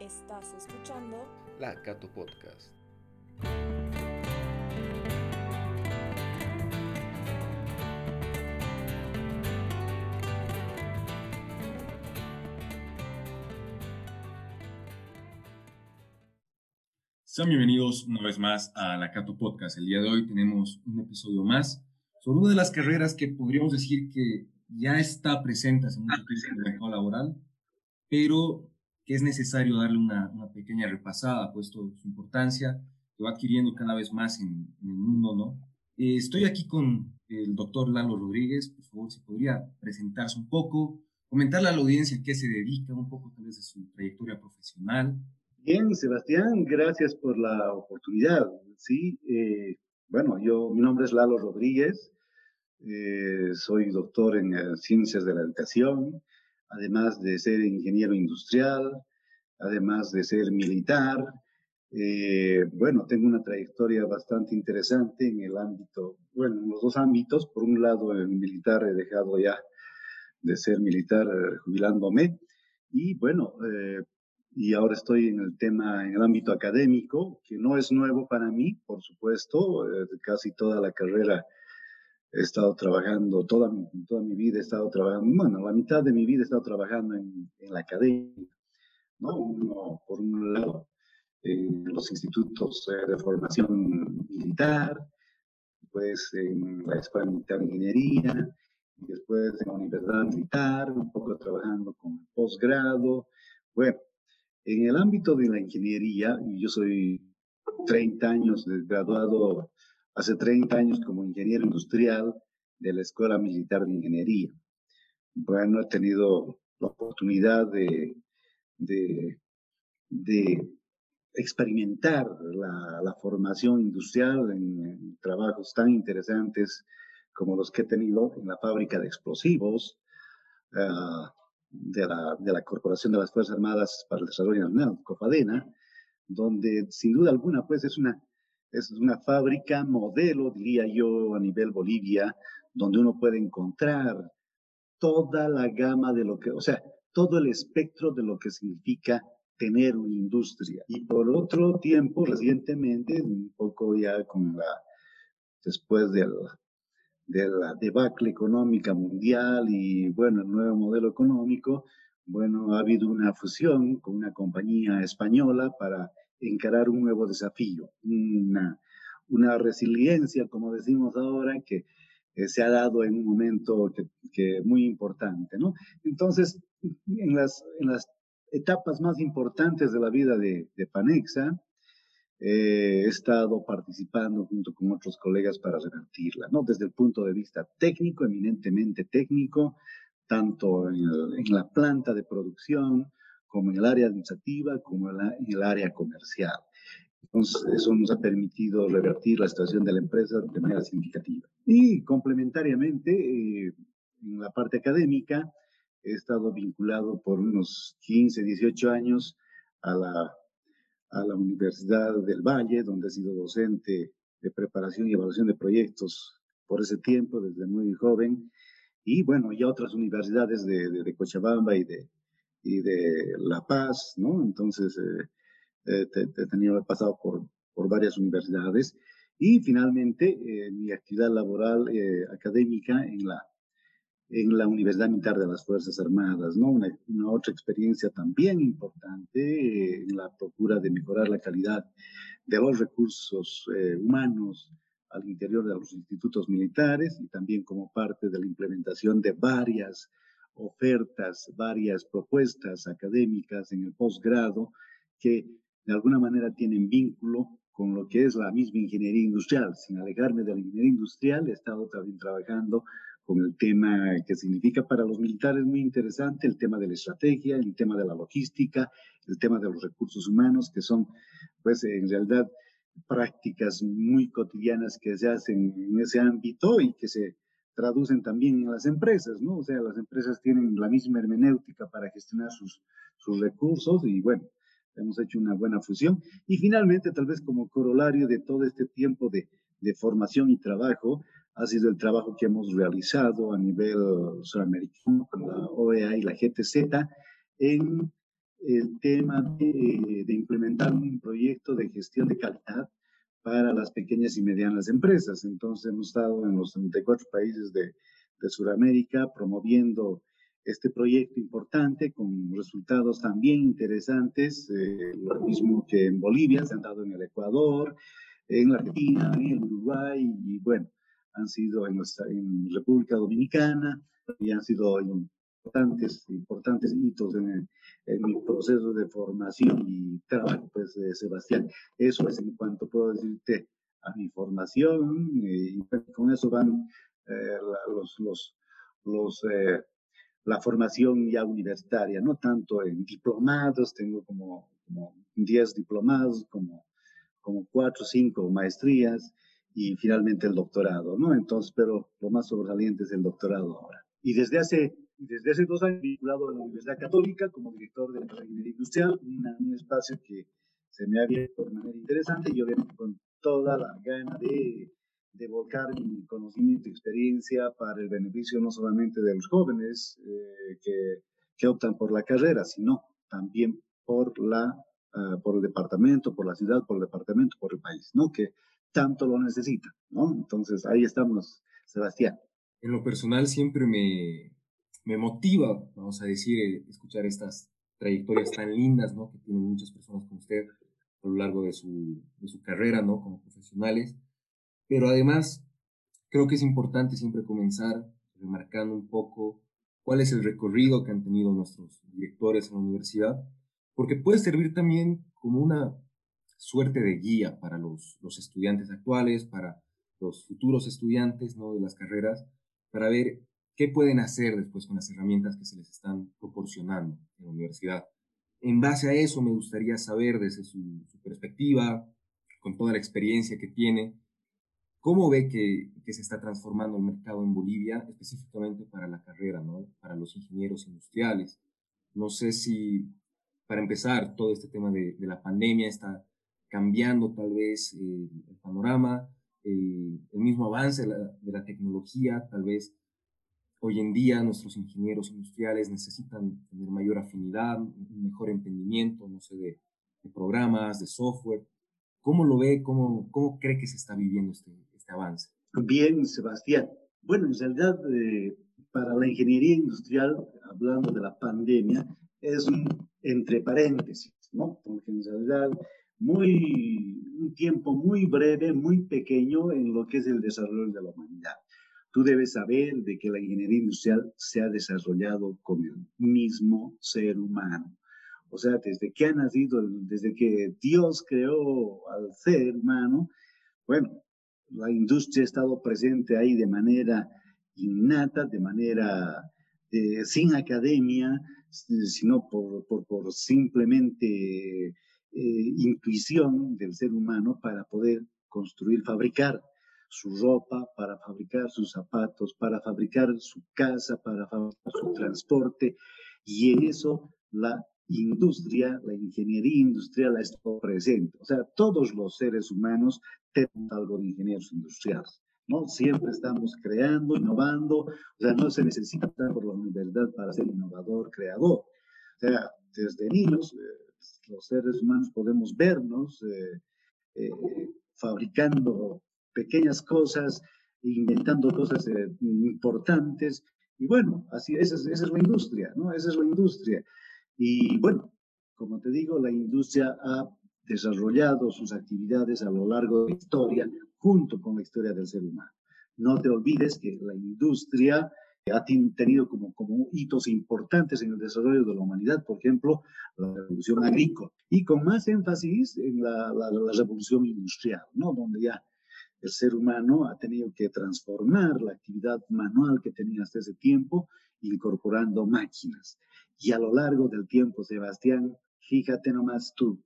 Estás escuchando La Cato Podcast. Sean bienvenidos una vez más a la Cato Podcast. El día de hoy tenemos un episodio más sobre una de las carreras que podríamos decir que ya está presente hace mucho tiempo en el mercado laboral, pero que es necesario darle una, pequeña repasada, puesto su importancia que va adquiriendo cada vez más en, el mundo, ¿no? Eh, estoy aquí con el doctor Lalo Rodríguez, por favor, si podría presentarse un poco, comentarle a la audiencia qué se dedica, un poco tal vez de su trayectoria profesional, Bien, Sebastián, gracias por la oportunidad. Sí, eh, bueno, yo, mi nombre es Lalo Rodríguez, eh, soy doctor en ciencias de la educación, además de ser ingeniero industrial, además de ser militar. Eh, bueno, tengo una trayectoria bastante interesante en el ámbito, bueno, en los dos ámbitos. Por un lado, el militar he dejado ya de ser militar jubilándome. Y bueno, eh, y ahora estoy en el tema, en el ámbito académico, que no es nuevo para mí, por supuesto, eh, casi toda la carrera he estado trabajando, toda mi, toda mi vida he estado trabajando, bueno, la mitad de mi vida he estado trabajando en, en la academia, ¿no? Uno, por un lado, en los institutos eh, de formación militar, después en la Escuela Militar de Ingeniería, y después en la Universidad Militar, un poco trabajando con posgrado, bueno, en el ámbito de la ingeniería, yo soy 30 años graduado, hace 30 años como ingeniero industrial de la Escuela Militar de Ingeniería. Bueno, he tenido la oportunidad de, de, de experimentar la, formación industrial en, en, trabajos tan interesantes como los que he tenido en la fábrica de explosivos, de la, de la Corporación de las Fuerzas Armadas para el Desarrollo Nacional, COFADENA, donde sin duda alguna pues es una, es una fábrica modelo, diría yo, a nivel Bolivia, donde uno puede encontrar toda la gama de lo que, o sea, todo el espectro de lo que significa tener una industria. Y por otro tiempo, recientemente, un poco ya con la, después del, de la debacle económica mundial y, bueno, el nuevo modelo económico, bueno, ha habido una fusión con una compañía española para encarar un nuevo desafío, una, una resiliencia, como decimos ahora, que eh, se ha dado en un momento que, muy importante, ¿no? Entonces, en las, en las etapas más importantes de la vida de, de Panexa, eh, he estado participando junto con otros colegas para revertirla, ¿no? Desde el punto de vista técnico, eminentemente técnico, tanto en la planta de producción, como en el área administrativa, como en, la, en, el área comercial. Entonces, eso nos ha permitido revertir la situación de la empresa de manera significativa. Y complementariamente, eh, en la parte académica, he estado vinculado por unos 15, 18 años a la a la Universidad del Valle, donde he sido docente de preparación y evaluación de proyectos por ese tiempo, desde muy joven, y bueno, ya otras universidades de, de, de Cochabamba y de, y de La Paz, ¿no? Entonces, eh, eh, te, te he pasado por, por varias universidades, y finalmente eh, mi actividad laboral eh, académica en la en la Universidad Militar de las Fuerzas Armadas. Una, otra experiencia también importante en la procura de mejorar la calidad de los recursos humanos al interior de los institutos militares y también como parte de la implementación de varias ofertas, varias propuestas académicas en el posgrado que de alguna manera tienen vínculo con lo que es la misma ingeniería industrial. Sin alejarme de la ingeniería industrial, he estado también trabajando con el tema que significa para los militares muy interesante, el tema de la estrategia, el tema de la logística, el tema de los recursos humanos, que son, pues, en realidad prácticas muy cotidianas que se hacen en ese ámbito y que se traducen también en las empresas, ¿no? O sea, las empresas tienen la misma hermenéutica para gestionar sus, sus recursos y bueno, hemos hecho una buena fusión. Y finalmente, tal vez como corolario de todo este tiempo de, de formación y trabajo, ha sido el trabajo que hemos realizado a nivel sudamericano con la OEA y la GTZ en el tema de, implementar un proyecto de gestión de calidad para las pequeñas y medianas empresas. Entonces hemos estado en los 34 países de, de Sudamérica promoviendo este proyecto importante con resultados también interesantes, eh, lo mismo que en Bolivia, se han dado en el Ecuador, en la Argentina, en el Uruguay y bueno, han sido en, en República Dominicana y han sido importantes, importantes hitos en, mi proceso de formación y trabajo, de Sebastián. Eso es en cuanto puedo decirte a mi formación eh, y con eso van eh, los, eh, la formación ya universitaria, no tanto en diplomados, tengo como, como 10 diplomados, como, como 4 o 5 maestrías y finalmente el doctorado, ¿no? Entonces, pero lo más sobresaliente es el doctorado ahora. Y desde hace, desde hace dos años vinculado a la Universidad Católica como director de la Ingeniería Industrial, un espacio que se me ha abierto de manera interesante y vengo con toda la gana de de volcar mi conocimiento y experiencia para el beneficio no solamente de los jóvenes eh, que, que, optan por la carrera, sino también por, la, ah, por el departamento, por la ciudad, por el departamento, por el país, ¿no? Que tanto lo necesita, ¿no? Entonces, ahí estamos, Sebastián. En lo personal siempre me, me motiva, vamos a decir, escuchar estas trayectorias tan lindas, ¿no? Que tienen muchas personas como usted a lo largo de su, de su carrera, ¿no? Como profesionales pero además, creo que es importante siempre comenzar remarcando un poco cuál es el recorrido que han tenido nuestros directores en la universidad, porque puede servir también como una suerte de guía para los, los estudiantes actuales, para los futuros estudiantes ¿no? de las carreras, para ver qué pueden hacer después con las herramientas que se les están proporcionando en la universidad. En base a eso me gustaría saber desde su, su perspectiva, con toda la experiencia que tiene, ¿Cómo ve que, que, se está transformando el mercado en Bolivia, específicamente para la carrera, ¿no? para los ingenieros industriales? No sé si, para empezar, todo este tema de, de la pandemia está cambiando tal vez eh, el panorama, el, el, mismo avance de la, de la tecnología, tal vez hoy en día nuestros ingenieros industriales necesitan tener mayor afinidad, un mejor entendimiento, no sé, de, programas, de software. ¿Cómo lo ve? ¿Cómo, ¿Cómo cree que se está viviendo este, este avance? Bien, Sebastián. Bueno, en realidad, eh, para la ingeniería industrial, hablando de la pandemia, es un entre paréntesis, ¿no? Porque en realidad, muy, un tiempo muy breve, muy pequeño en lo que es el desarrollo de la humanidad. Tú debes saber de que la ingeniería industrial se ha desarrollado con el mismo ser humano. O sea, desde que ha nacido, desde que Dios creó al ser humano, bueno, la industria ha estado presente ahí de manera innata, de manera eh, sin academia, sino por, simplemente eh, intuición del ser humano para poder construir, fabricar su ropa, para fabricar sus zapatos, para fabricar su casa, para fabricar su transporte. Y en eso la industria, la ingeniería industrial ha estado presente. O sea, todos los seres humanos tenemos algo de ingenieros industriales. ¿no? Siempre estamos creando, innovando, o sea, no se necesita estar por la universidad para ser innovador, creador. O sea, desde niños, eh, los seres humanos podemos vernos eh, eh, fabricando pequeñas cosas, inventando cosas importantes, y bueno, así, esa es, esa es la industria, ¿no? Esa es la industria. Y bueno, como te digo, la industria ha desarrollado sus actividades a lo largo de la historia junto con la historia del ser humano. No te olvides que la industria ha tenido como, como hitos importantes en el desarrollo de la humanidad, por ejemplo, la revolución agrícola, y con más énfasis en la, la, la revolución industrial, ¿no? donde ya el ser humano ha tenido que transformar la actividad manual que tenía hasta ese tiempo, incorporando máquinas. Y a lo largo del tiempo, Sebastián, fíjate nomás tú,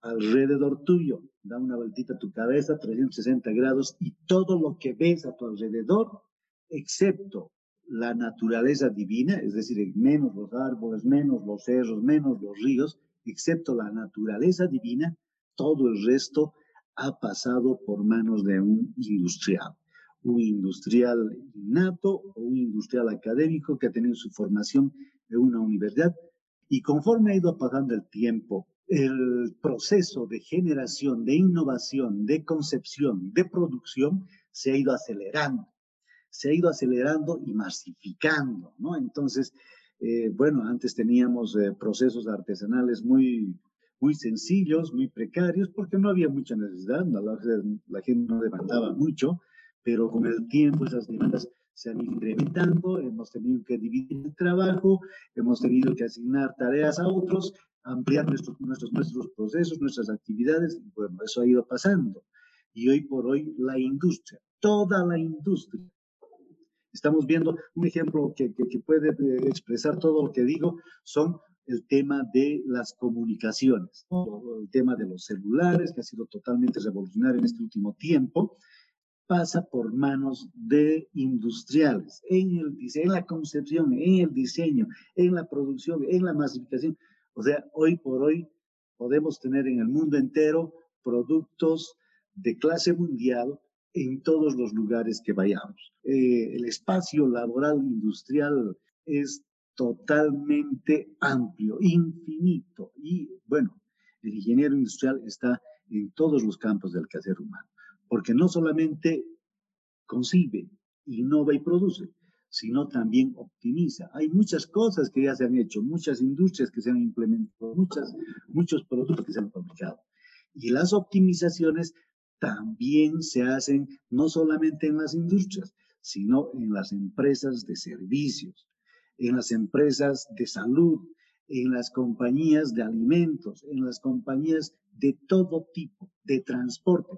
alrededor tuyo, da una vueltita a tu cabeza, 360 grados, y todo lo que ves a tu alrededor, excepto la naturaleza divina, es decir, menos los árboles, menos los cerros, menos los ríos, excepto la naturaleza divina, todo el resto ha pasado por manos de un industrial, un industrial innato o un industrial académico que ha tenido su formación en una universidad Y conforme ha ido pasando el tiempo, el proceso de generación, de innovación, de concepción, de producción, se ha ido acelerando, se ha ido acelerando y masificando, ¿no? Entonces, eh, bueno, antes teníamos eh, procesos artesanales muy, muy sencillos, muy precarios, porque no había mucha necesidad, la, gente no demandaba mucho, pero con el tiempo esas demandas se han incrementando, hemos tenido que dividir el trabajo, hemos tenido que asignar tareas a otros, ampliar nuestros, nuestros, nuestros procesos, nuestras actividades, y bueno, eso ha ido pasando. Y hoy por hoy la industria, toda la industria, estamos viendo un ejemplo que, que, que puede eh, expresar todo lo que digo, son el tema de las comunicaciones, el tema de los celulares, que ha sido totalmente revolucionario en este último tiempo, pasa por manos de industriales, en, el, en la concepción, en el diseño, en la producción, en la masificación. O sea, hoy por hoy podemos tener en el mundo entero productos de clase mundial en todos los lugares que vayamos. Eh, el espacio laboral industrial es totalmente amplio, infinito. Y bueno, el ingeniero industrial está en todos los campos del quehacer humano, porque no solamente concibe, innova y produce, sino también optimiza. Hay muchas cosas que ya se han hecho, muchas industrias que se han implementado, muchas, muchos productos que se han fabricado. Y las optimizaciones también se hacen no solamente en las industrias, sino en las empresas de servicios, en las empresas de salud, en las compañías de alimentos, en las compañías de todo tipo, de transporte,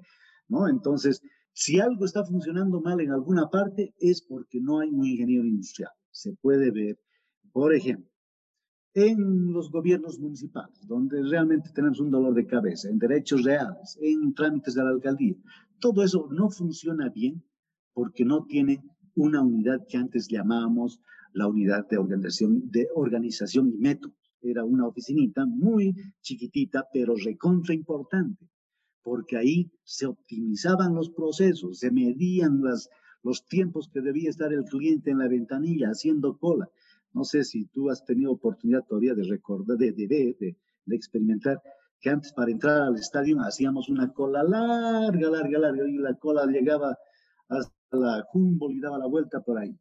¿no? Entonces, si algo está funcionando mal en alguna parte es porque no hay un ingeniero industrial. Se puede ver, por ejemplo, en los gobiernos municipales, donde realmente tenemos un dolor de cabeza, en derechos reales, en trámites de la alcaldía. Todo eso no funciona bien porque no tiene una unidad que antes llamábamos la unidad de organización, de organización y métodos. Era una oficinita muy chiquitita, pero recontra importante, porque ahí se optimizaban los procesos, se medían las, los tiempos que debía estar el cliente en la ventanilla haciendo cola. No sé si tú has tenido oportunidad todavía de recordar, de, de ver, de, de experimentar que antes para entrar al estadio hacíamos una cola larga, larga, larga, y la cola llegaba hasta la Humboldt y daba la vuelta por ahí, ¿no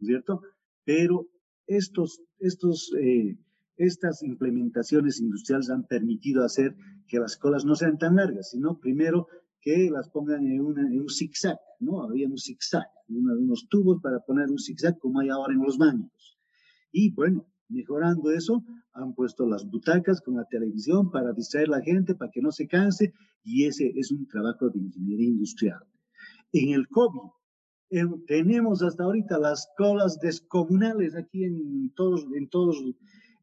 es cierto? pero estos, estos, eh, estas implementaciones industriales han permitido hacer que las colas no sean tan largas, sino primero que las pongan en, en un zigzag, ¿no? Había un zigzag, unos tubos para poner un zigzag como hay ahora en los bancos. Y bueno, mejorando eso, han puesto las butacas con la televisión para distraer a la gente, para que no se canse, y ese es un trabajo de ingeniería industrial. En el COVID, tenemos hasta ahorita las colas descomunales aquí en todos, en, todos,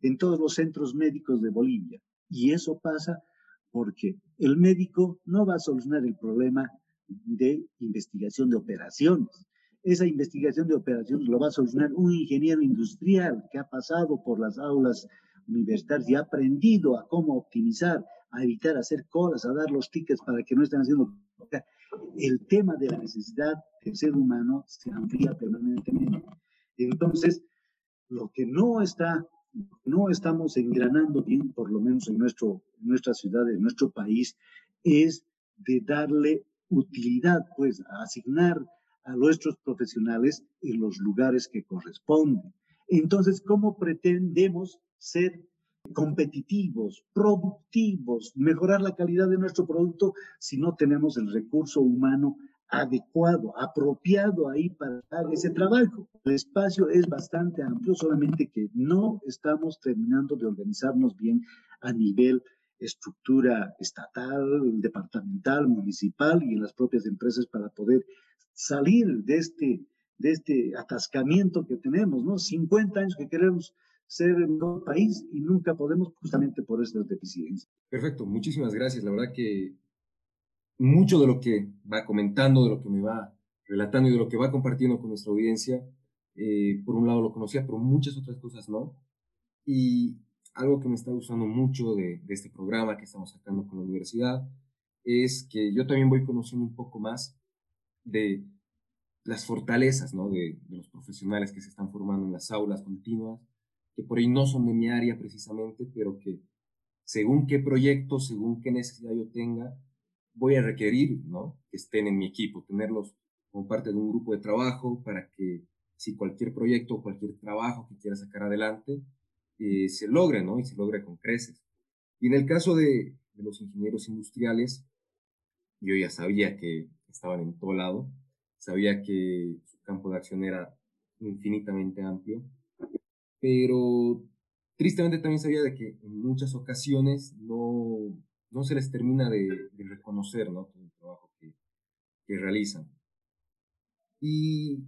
en todos los centros médicos de Bolivia. Y eso pasa porque el médico no va a solucionar el problema de investigación de operaciones. Esa investigación de operaciones lo va a solucionar un ingeniero industrial que ha pasado por las aulas universitarias y ha aprendido a cómo optimizar, a evitar hacer colas, a dar los tickets para que no estén haciendo el tema de la necesidad del ser humano se amplía permanentemente. Entonces, lo que no está, no estamos engranando bien, por lo menos en, nuestro, en nuestra ciudad, en nuestro país, es de darle utilidad, pues, a asignar a nuestros profesionales en los lugares que corresponden. Entonces, ¿cómo pretendemos ser competitivos, productivos, mejorar la calidad de nuestro producto si no tenemos el recurso humano adecuado, apropiado ahí para ese trabajo. El espacio es bastante amplio, solamente que no estamos terminando de organizarnos bien a nivel estructura estatal, departamental, municipal y en las propias empresas para poder salir de este, de este atascamiento que tenemos, ¿no? 50 años que queremos ser un país y nunca podemos justamente por estas deficiencias. Perfecto, muchísimas gracias. La verdad que mucho de lo que va comentando, de lo que me va relatando y de lo que va compartiendo con nuestra audiencia, eh, por un lado lo conocía, pero muchas otras cosas no. Y algo que me está gustando mucho de, de este programa que estamos sacando con la universidad es que yo también voy conociendo un poco más de las fortalezas ¿no? de, de los profesionales que se están formando en las aulas continuas que por ahí no son de mi área precisamente, pero que según qué proyecto, según qué necesidad yo tenga, voy a requerir, ¿no? Que estén en mi equipo, tenerlos como parte de un grupo de trabajo para que si cualquier proyecto o cualquier trabajo que quiera sacar adelante, eh, se logre, ¿no? Y se logre con creces. Y en el caso de, de los ingenieros industriales, yo ya sabía que estaban en todo lado, sabía que su campo de acción era infinitamente amplio, pero tristemente también sabía de que en muchas ocasiones no, no se les termina de, reconocer ¿no? el trabajo que, realizan. Y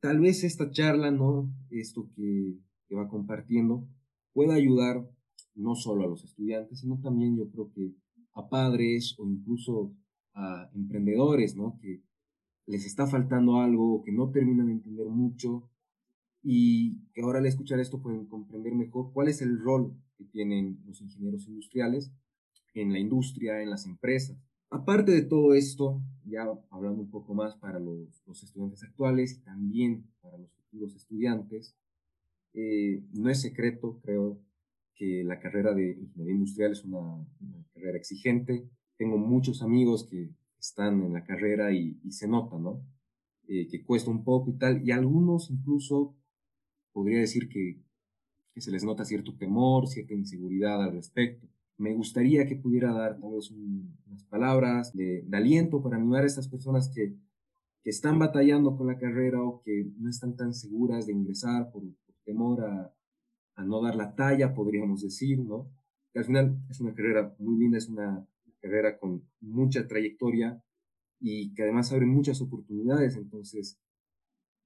tal vez esta charla, ¿no? esto que, va compartiendo, pueda ayudar no solo a los estudiantes, sino también yo creo que a padres o incluso a emprendedores, ¿no? Que les está faltando algo, que no terminan de entender mucho y que ahora al escuchar esto pueden comprender mejor cuál es el rol que tienen los ingenieros industriales en la industria, en las empresas. Aparte de todo esto, ya hablando un poco más para los, los estudiantes actuales y también para los futuros estudiantes, eh, no es secreto, creo, que la carrera de ingeniería industrial es una, una carrera exigente. Tengo muchos amigos que están en la carrera y, se nota, ¿no? Eh, que cuesta un poco y tal, y algunos incluso podría decir que, que, se les nota cierto temor, cierta inseguridad al respecto. Me gustaría que pudiera dar tal vez unas palabras de, aliento para animar a estas personas que, que, están batallando con la carrera o que no están tan seguras de ingresar por, por temor a, a no dar la talla, podríamos decir, ¿no? Que al final es una carrera muy linda, es una carrera con mucha trayectoria y que además abre muchas oportunidades. Entonces,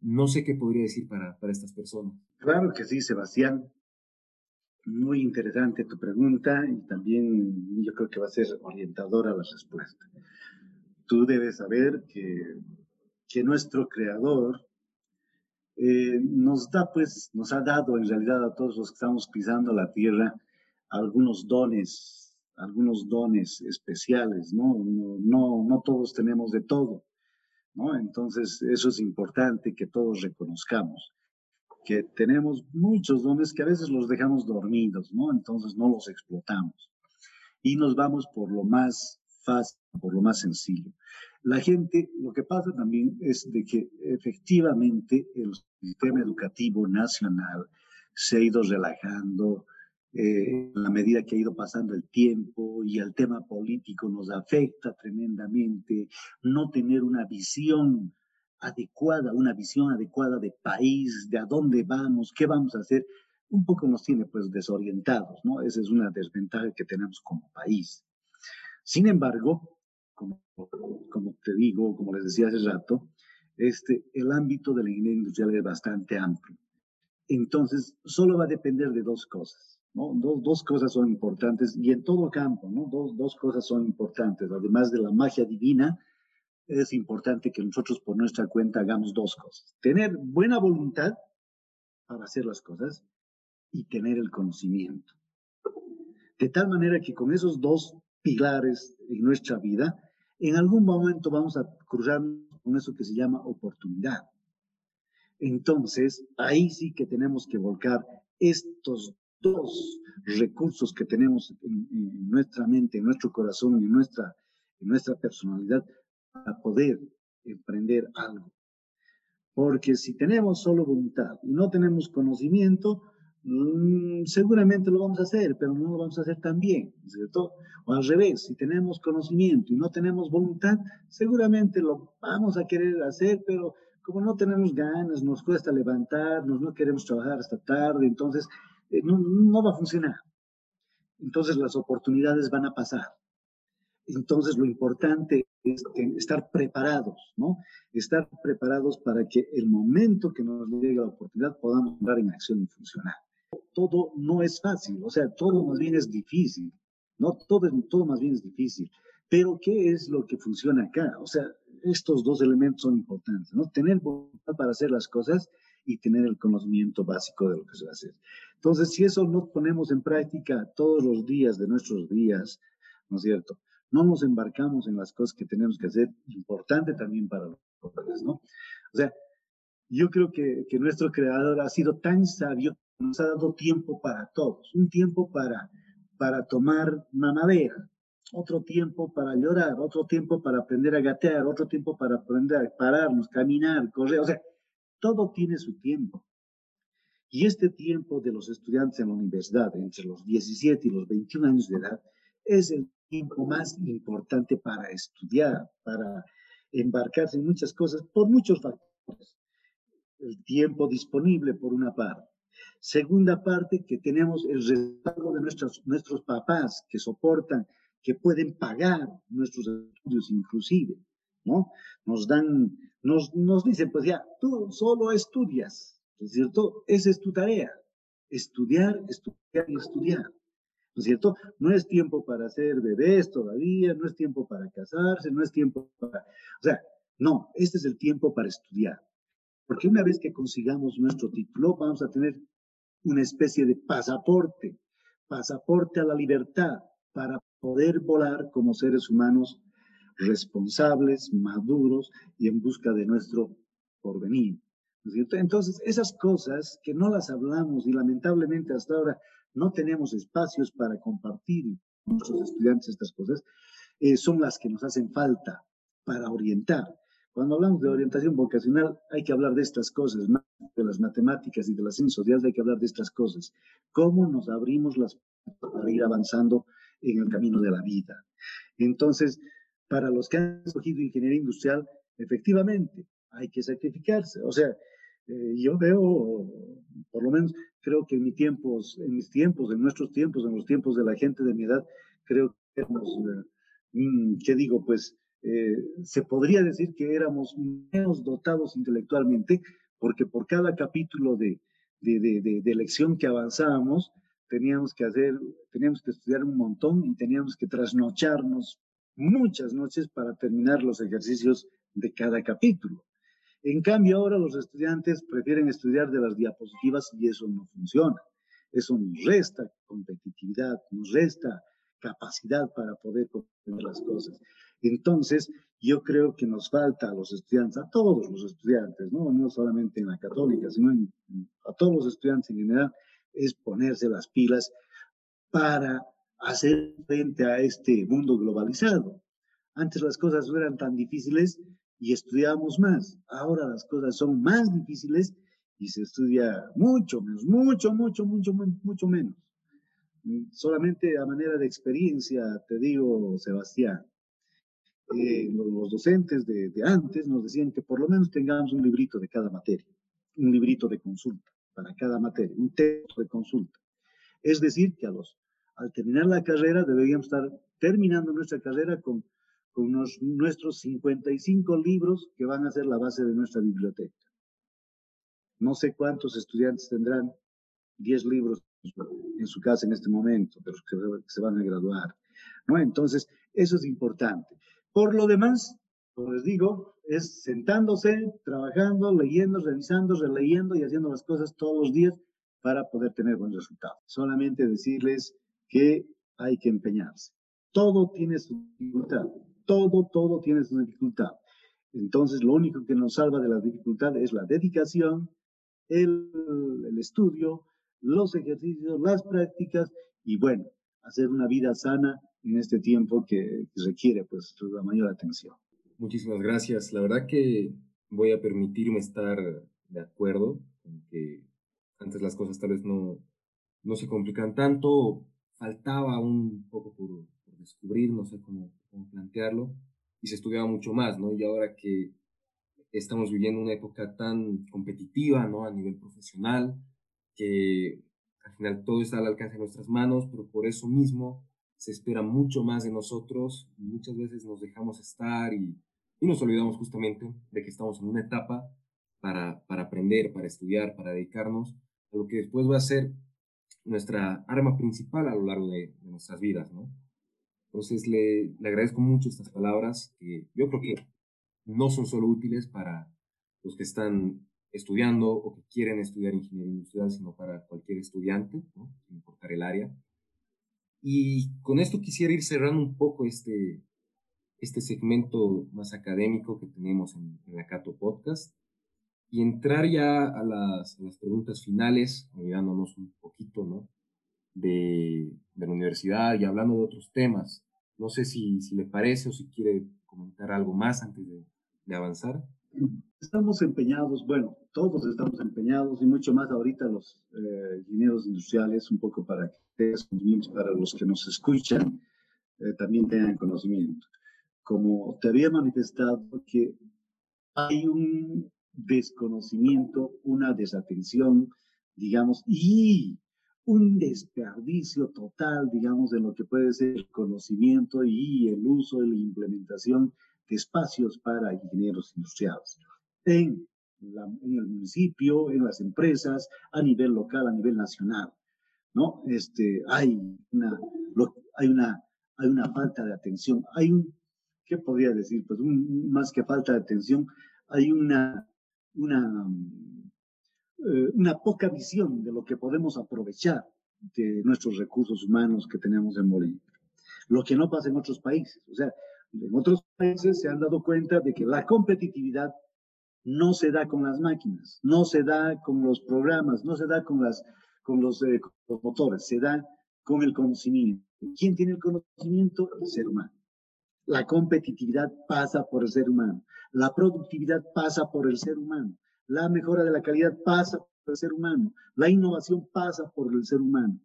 no sé qué podría decir para, para estas personas. Claro que sí, Sebastián. Muy interesante tu pregunta y también yo creo que va a ser orientadora la respuesta. Tú debes saber que, que nuestro creador eh, nos da, pues, nos ha dado en realidad a todos los que estamos pisando la tierra algunos dones algunos dones especiales, ¿no? No, no, todos tenemos de todo, ¿no? Entonces, eso es importante que todos reconozcamos, que tenemos muchos dones que a veces los dejamos dormidos, ¿no? Entonces no los explotamos. Y nos vamos por lo más fácil, por lo más sencillo. La gente, lo que pasa también es de que efectivamente el sistema educativo nacional se ha ido relajando, eh, a medida que ha ido pasando el tiempo y el tema político nos afecta tremendamente, no tener una visión adecuada, una visión adecuada de país, de a dónde vamos, qué vamos a hacer, un poco nos tiene pues desorientados, ¿no? Esa es una desventaja que tenemos como país. Sin embargo, como, como te digo, como les decía hace rato, este, el ámbito de la ingeniería industrial es bastante amplio. Entonces, solo va a depender de dos cosas. Dos, dos, cosas son importantes y en todo campo, ¿no? Dos, dos cosas son importantes. Además de la magia divina, es importante que nosotros por nuestra cuenta hagamos dos cosas. Tener buena voluntad para hacer las cosas y tener el conocimiento. De tal manera que con esos dos pilares en nuestra vida, en algún momento vamos a cruzar con eso que se llama oportunidad. Entonces, ahí sí que tenemos que volcar estos dos recursos que tenemos en, nuestra mente, en nuestro corazón, en nuestra, en nuestra personalidad para poder emprender algo. Porque si tenemos solo voluntad y no tenemos conocimiento, mm, seguramente lo vamos a hacer, pero no lo vamos a hacer tan bien, ¿cierto? O al revés, si tenemos conocimiento y no tenemos voluntad, seguramente lo vamos a querer hacer, pero como no tenemos ganas, nos cuesta levantarnos, no queremos trabajar hasta tarde, entonces eh, no, va a funcionar. Entonces las oportunidades van a pasar. Entonces lo importante es estar preparados, ¿no? Estar preparados para que el momento que nos llegue la oportunidad podamos entrar en acción y funcionar. Todo no es fácil, o sea, todo más bien es difícil, ¿no? Todo, todo más bien es difícil. Pero ¿qué es lo que funciona acá? O sea, estos dos elementos son importantes, ¿no? Tener voluntad para hacer las cosas y tener el conocimiento básico de lo que se va a hacer. Entonces, si eso no ponemos en práctica todos los días de nuestros días, ¿no es cierto? No nos embarcamos en las cosas que tenemos que hacer, importante también para los jóvenes, ¿no? O sea, yo creo que, que nuestro creador ha sido tan sabio, nos ha dado tiempo para todos, un tiempo para, para tomar mamadera, otro tiempo para llorar, otro tiempo para aprender a gatear, otro tiempo para aprender a pararnos, caminar, correr, o sea, todo tiene su tiempo. Y este tiempo de los estudiantes en la universidad, entre los 17 y los 21 años de edad, es el tiempo más importante para estudiar, para embarcarse en muchas cosas, por muchos factores. El tiempo disponible, por una parte. Segunda parte, que tenemos el respaldo de nuestros, nuestros papás que soportan, que pueden pagar nuestros estudios inclusive, ¿no? Nos dan, nos, nos dicen, pues ya, tú solo estudias, ¿no es cierto? Esa es tu tarea, estudiar, estudiar y estudiar. ¿no es cierto? No es tiempo para hacer bebés todavía, no es tiempo para casarse, no es tiempo para... O sea, no, este es el tiempo para estudiar. Porque una vez que consigamos nuestro título, vamos a tener una especie de pasaporte, pasaporte a la libertad para poder volar como seres humanos responsables, maduros y en busca de nuestro porvenir. ¿no es? Entonces, esas cosas que no las hablamos y lamentablemente hasta ahora no tenemos espacios para compartir con nuestros estudiantes estas cosas, eh, son las que nos hacen falta para orientar. Cuando hablamos de orientación vocacional, hay que hablar de estas cosas, más de las matemáticas y de las ciencias sociales, hay que hablar de estas cosas. ¿Cómo nos abrimos las para ir avanzando en el camino de la vida? Entonces, para los que han escogido ingeniería industrial, efectivamente, hay que sacrificarse. O sea, eh, yo veo, por lo menos, creo que en mis tiempos, en mis tiempos, en nuestros tiempos, en los tiempos de la gente de mi edad, creo que éramos, eh, mm, ¿qué digo? Pues eh, se podría decir que éramos menos dotados intelectualmente, porque por cada capítulo de, de, de, de, lección que avanzábamos, teníamos que hacer, teníamos que estudiar un montón y teníamos que trasnocharnos muchas noches para terminar los ejercicios de cada capítulo. En cambio, ahora los estudiantes prefieren estudiar de las diapositivas y eso no funciona. Eso nos resta competitividad, nos resta capacidad para poder comprender las cosas. Entonces, yo creo que nos falta a los estudiantes, a todos los estudiantes, no, no solamente en la católica, sino a todos los estudiantes en general, es ponerse las pilas para hacer frente a este mundo globalizado. Antes las cosas no eran tan difíciles y estudiábamos más. Ahora las cosas son más difíciles y se estudia mucho menos, mucho, mucho, mucho, mucho menos. Solamente a manera de experiencia, te digo, Sebastián, eh, los docentes de, de, antes nos decían que por lo menos tengamos un librito de cada materia, un librito de consulta para cada materia, un texto de consulta. Es decir, que a los, al terminar la carrera deberíamos estar terminando nuestra carrera con con nuestros 55 libros que van a ser la base de nuestra biblioteca. No sé cuántos estudiantes tendrán 10 libros en su casa en este momento, pero que se van a graduar. ¿no? Entonces, eso es importante. Por lo demás, como les digo, es sentándose, trabajando, leyendo, revisando, releyendo y haciendo las cosas todos los días para poder tener buen resultado. Solamente decirles que hay que empeñarse. Todo tiene su dificultad todo, todo tiene su dificultad. Entonces, lo único que nos salva de la dificultad es la dedicación, el, el estudio, los ejercicios, las prácticas y, bueno, hacer una vida sana en este tiempo que, requiere pues la mayor atención. Muchísimas gracias. La verdad que voy a permitirme estar de acuerdo con que antes las cosas tal vez no, no se complican tanto, faltaba un poco por, por descubrir, no sé cómo cómo plantearlo, y se estudiaba mucho más, ¿no? Y ahora que estamos viviendo una época tan competitiva, ¿no? A nivel profesional, que al final todo está al alcance de nuestras manos, pero por eso mismo se espera mucho más de nosotros, y muchas veces nos dejamos estar y, y nos olvidamos justamente de que estamos en una etapa para, para aprender, para estudiar, para dedicarnos a lo que después va a ser nuestra arma principal a lo largo de, nuestras vidas, ¿no? Entonces le, le, agradezco mucho estas palabras que yo creo que no son solo útiles para los que están estudiando o que quieren estudiar ingeniería industrial, sino para cualquier estudiante, ¿no? sin importar el área. Y con esto quisiera ir cerrando un poco este, este segmento más académico que tenemos en, en la Cato Podcast. Y entrar ya a las, preguntas finales, olvidándonos un poquito, ¿no? De, la universidad y hablando de otros temas. No sé si, si le parece o si quiere comentar algo más antes de, avanzar. Estamos empeñados, bueno, todos estamos empeñados y mucho más ahorita los eh, ingenieros industriales, un poco para que para los que nos escuchan, eh, también tengan conocimiento. Como te había manifestado que hay un desconocimiento, una desatención, digamos, y un desperdicio total, digamos, de lo que puede ser el conocimiento y el uso y la implementación de espacios para ingenieros industriales en, en el municipio, en las empresas, a nivel local, a nivel nacional. ¿no? Este, hay, una, hay, una, hay una falta de atención, hay un, ¿qué podría decir? Pues más que falta de atención, hay una una, eh, una poca visión de lo que podemos aprovechar de nuestros recursos humanos que tenemos en Bolivia. Lo que no pasa en otros países. O sea, en otros países se han dado cuenta de que la competitividad no se da con las máquinas, no se da con los programas, no se da con, las, con, los, eh, con los motores, se da con el conocimiento. ¿Quién tiene el conocimiento? El ser humano. La competitividad pasa por el ser humano. La productividad pasa por el ser humano. La mejora de la calidad pasa por el ser humano. La innovación pasa por el ser humano.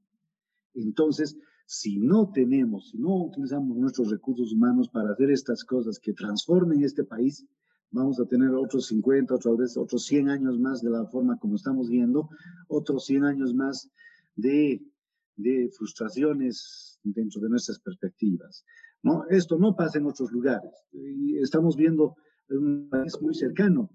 Entonces, si no tenemos, si no utilizamos nuestros recursos humanos para hacer estas cosas que transformen este país, vamos a tener otros 50, otras veces otros 100 años más de la forma como estamos viendo, otros 100 años más de, de frustraciones dentro de nuestras perspectivas. ¿No? Esto no pasa en otros lugares. Y estamos viendo un país muy cercano,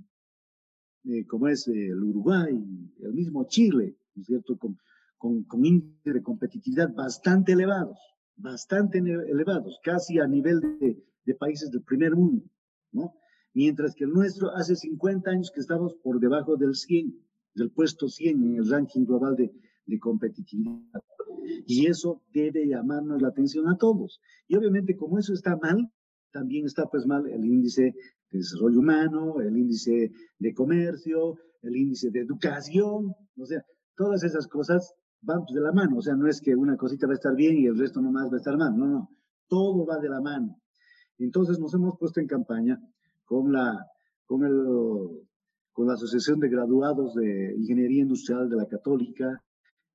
eh, como es el Uruguay, el mismo Chile, ¿no es cierto? Con, con, con índices de competitividad bastante elevados, bastante elevados, casi a nivel de, de países del primer mundo, ¿no? Mientras que el nuestro hace 50 años que estamos por debajo del 100, del puesto 100 en el ranking global de, de competitividad. Y eso debe llamarnos la atención a todos. Y obviamente como eso está mal, también está pues mal el índice de desarrollo humano, el índice de comercio, el índice de educación, o sea, todas esas cosas van pues, de la mano, o sea, no es que una cosita va a estar bien y el resto nomás va a estar mal, no, no, todo va de la mano. Entonces nos hemos puesto en campaña con la, con el, con la Asociación de Graduados de Ingeniería Industrial de la Católica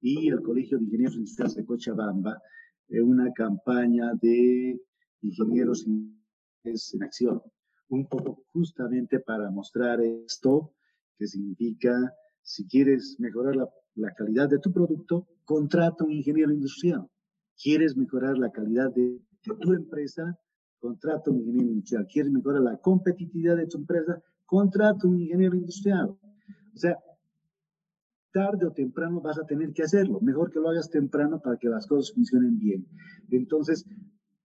y el Colegio de Ingenieros Industriales de Cochabamba, en una campaña de ingenieros en acción un poco justamente para mostrar esto, que significa, si quieres mejorar la, la calidad de tu producto, contrata un ingeniero industrial. ¿Quieres mejorar la calidad de, de tu empresa? Contrata un ingeniero industrial. ¿Quieres mejorar la competitividad de tu empresa? Contrata un ingeniero industrial. O sea, tarde o temprano vas a tener que hacerlo. Mejor que lo hagas temprano para que las cosas funcionen bien. Entonces,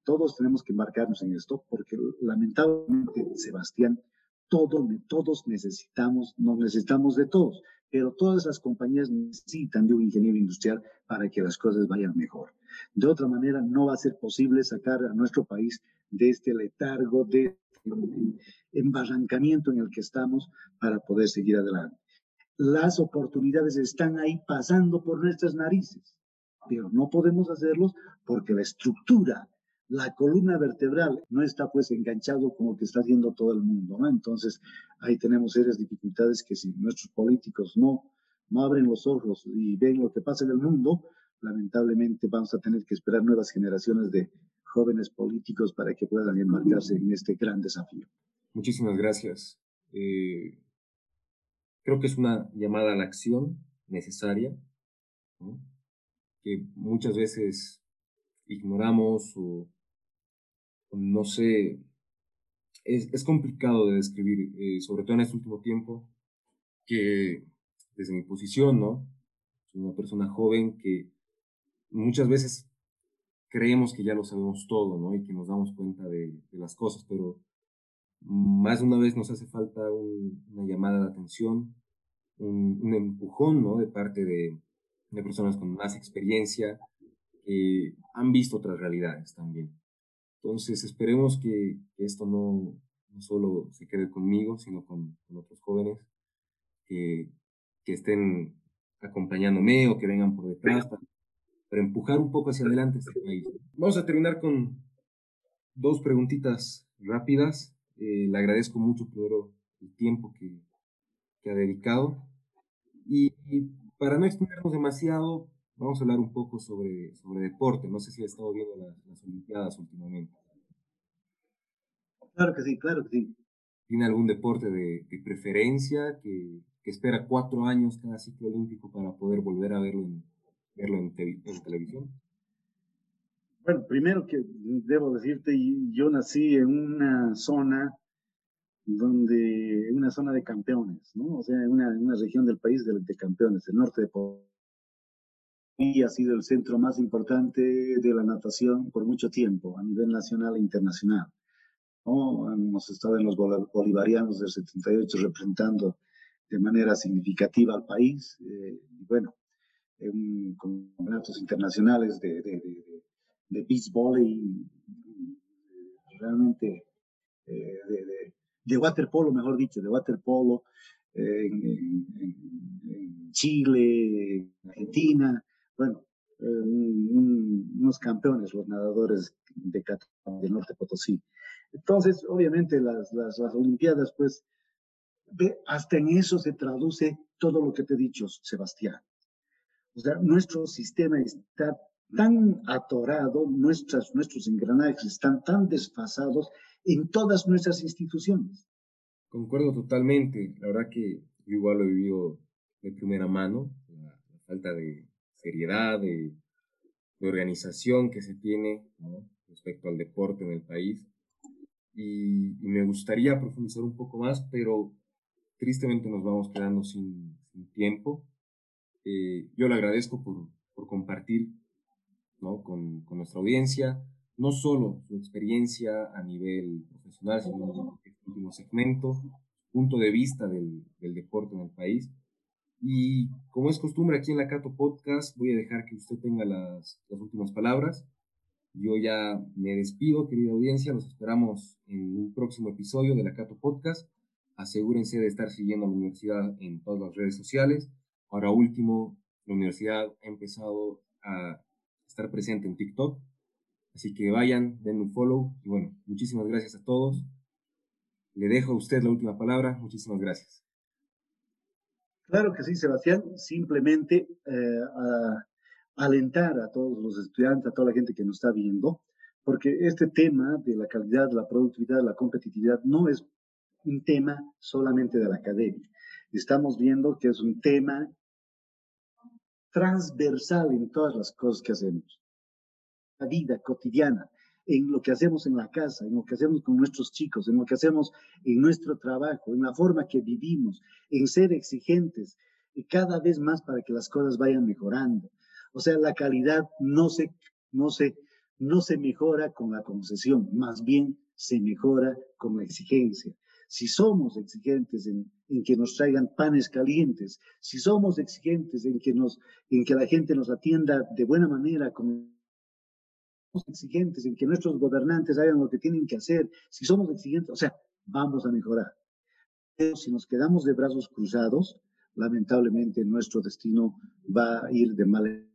todos tenemos que embarcarnos en esto porque lamentablemente, Sebastián, todo, todos necesitamos, nos necesitamos de todos, pero todas las compañías necesitan de un ingeniero industrial para que las cosas vayan mejor. De otra manera, no va a ser posible sacar a nuestro país de este letargo, de embarrancamiento en el que estamos para poder seguir adelante. Las oportunidades están ahí pasando por nuestras narices, pero no podemos hacerlos porque la estructura la columna vertebral no está pues enganchado como que está haciendo todo el mundo. Entonces ahí tenemos serias dificultades que si nuestros políticos no, no abren los ojos y ven lo que pasa en el mundo, lamentablemente vamos a tener que esperar nuevas generaciones de jóvenes políticos para que puedan enmarcarse en este gran desafío. Muchísimas gracias. Eh, creo que es una llamada a la acción necesaria, que muchas veces ignoramos o no sé, es, complicado de describir, eh, sobre todo en este último tiempo, que desde mi posición, ¿no? Soy una persona joven que muchas veces creemos que ya lo sabemos todo, ¿no? Y que nos damos cuenta de, las cosas, pero más de una vez nos hace falta una llamada de atención, un, empujón, ¿no? De parte de, de personas con más experiencia, que han visto otras realidades también. Entonces, esperemos que, esto no, no, solo se quede conmigo, sino con, otros jóvenes que, que estén acompañándome o que vengan por detrás para, empujar un poco hacia adelante este país. Vamos a terminar con dos preguntitas rápidas. Eh, le agradezco mucho primero el tiempo que, que ha dedicado. Y, para no extendernos demasiado, vamos a hablar un poco sobre, sobre deporte. No sé si ha estado viendo las, Olimpiadas últimamente. Claro que sí, claro que sí. ¿Tiene algún deporte de, de preferencia que, que espera cuatro años cada ciclo olímpico para poder volver a verlo en, verlo en, televisión? Bueno, primero que debo decirte, yo nací en una zona donde, una zona de campeones, ¿no? O sea, una, una región del país de, de campeones, el norte de y ha sido el centro más importante de la natación por mucho tiempo, a nivel nacional e internacional. ¿no? Hemos estado en los bolivarianos del 78 representando de manera significativa al país. Eh, y bueno, en campeonatos internacionales de, de, de, de beach volley, realmente eh, de, de, waterpolo, mejor dicho, de waterpolo en, en, Chile, en Argentina, bueno, eh, unos campeones, los nadadores de del norte Potosí. Entonces, obviamente, las, las, las Olimpiadas, pues, hasta en eso se traduce todo lo que te he dicho, Sebastián. O sea, nuestro sistema está tan atorado, nuestras, nuestros engranajes están tan desfasados en todas nuestras instituciones. Concuerdo totalmente. La verdad que yo igual lo he vivido de primera mano, la, falta de seriedad, de, organización que se tiene respecto al deporte en el país. Y, y, me gustaría profundizar un poco más, pero tristemente nos vamos quedando sin, tiempo. Eh, yo le agradezco por, por compartir ¿no? con, con, nuestra audiencia, no solo su experiencia a nivel profesional, sino este último segmento, punto de vista del, del, deporte en el país. Y como es costumbre aquí en la Cato Podcast, voy a dejar que usted tenga las, las últimas palabras. Yo ya me despido, querida audiencia, nos esperamos en un próximo episodio de la Cato Podcast asegúrense de estar siguiendo a la universidad en todas las redes sociales. Ahora último, la universidad ha empezado a estar presente en TikTok. Así que vayan, den un follow. Y bueno, muchísimas gracias a todos. Le dejo a usted la última palabra. Muchísimas gracias. Claro que sí, Sebastián. Simplemente eh, alentar a todos los estudiantes, a toda la gente que nos está viendo, porque este tema de la calidad, la productividad, la competitividad no es un tema solamente de la academia. Estamos viendo que es un tema transversal en todas las cosas que hacemos. La vida cotidiana, en lo que hacemos en la casa, en lo que hacemos con nuestros chicos, en lo que hacemos en nuestro trabajo, en la forma que vivimos, en ser exigentes y cada vez más para que las cosas vayan mejorando. O sea, la calidad no se, no se, no se mejora con la concesión, más bien se mejora con la exigencia si somos exigentes en, que nos traigan panes calientes, si somos exigentes en que, nos, en que la gente nos atienda de buena manera, somos exigentes en que nuestros gobernantes hagan lo que tienen que hacer, si somos exigentes, o sea, vamos a mejorar. Pero si nos quedamos de brazos cruzados, lamentablemente nuestro destino va a ir de mal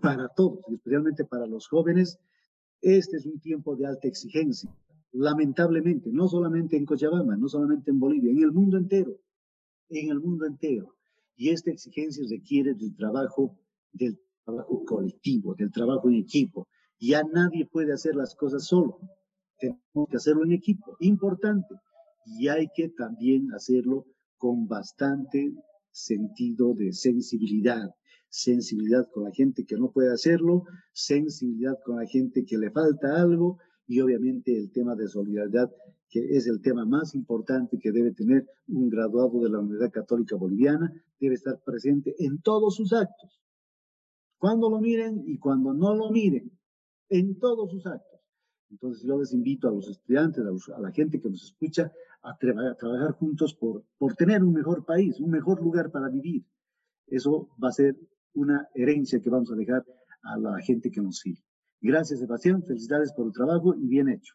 para todos, especialmente para los jóvenes. Este es un tiempo de alta exigencia lamentablemente, no solamente en Cochabamba, no solamente en Bolivia, en el mundo entero, en el mundo entero. Y esta exigencia requiere del trabajo, del trabajo colectivo, del trabajo en equipo. Ya nadie puede hacer las cosas solo. Tenemos que hacerlo en equipo, importante. Y hay que también hacerlo con bastante sentido de sensibilidad. Sensibilidad con la gente que no puede hacerlo, sensibilidad con la gente que le falta algo y obviamente el tema de solidaridad, que es el tema más importante que debe tener un graduado de la Universidad Católica Boliviana, debe estar presente en todos sus actos. Cuando lo miren y cuando no lo miren, en todos sus actos. Entonces yo les invito a los estudiantes, a, la gente que nos escucha, a, a trabajar juntos por, por tener un mejor país, un mejor lugar para vivir. Eso va a ser una herencia que vamos a dejar a la gente que nos sigue. Gracias, Sebastián. Felicidades por el trabajo y bien hecho.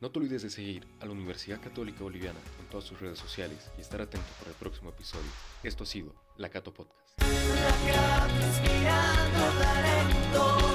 No te olvides de seguir a la Universidad Católica Boliviana en todas sus redes sociales y estar atento por el próximo episodio. Esto ha sido La Cato Podcast. La Cato.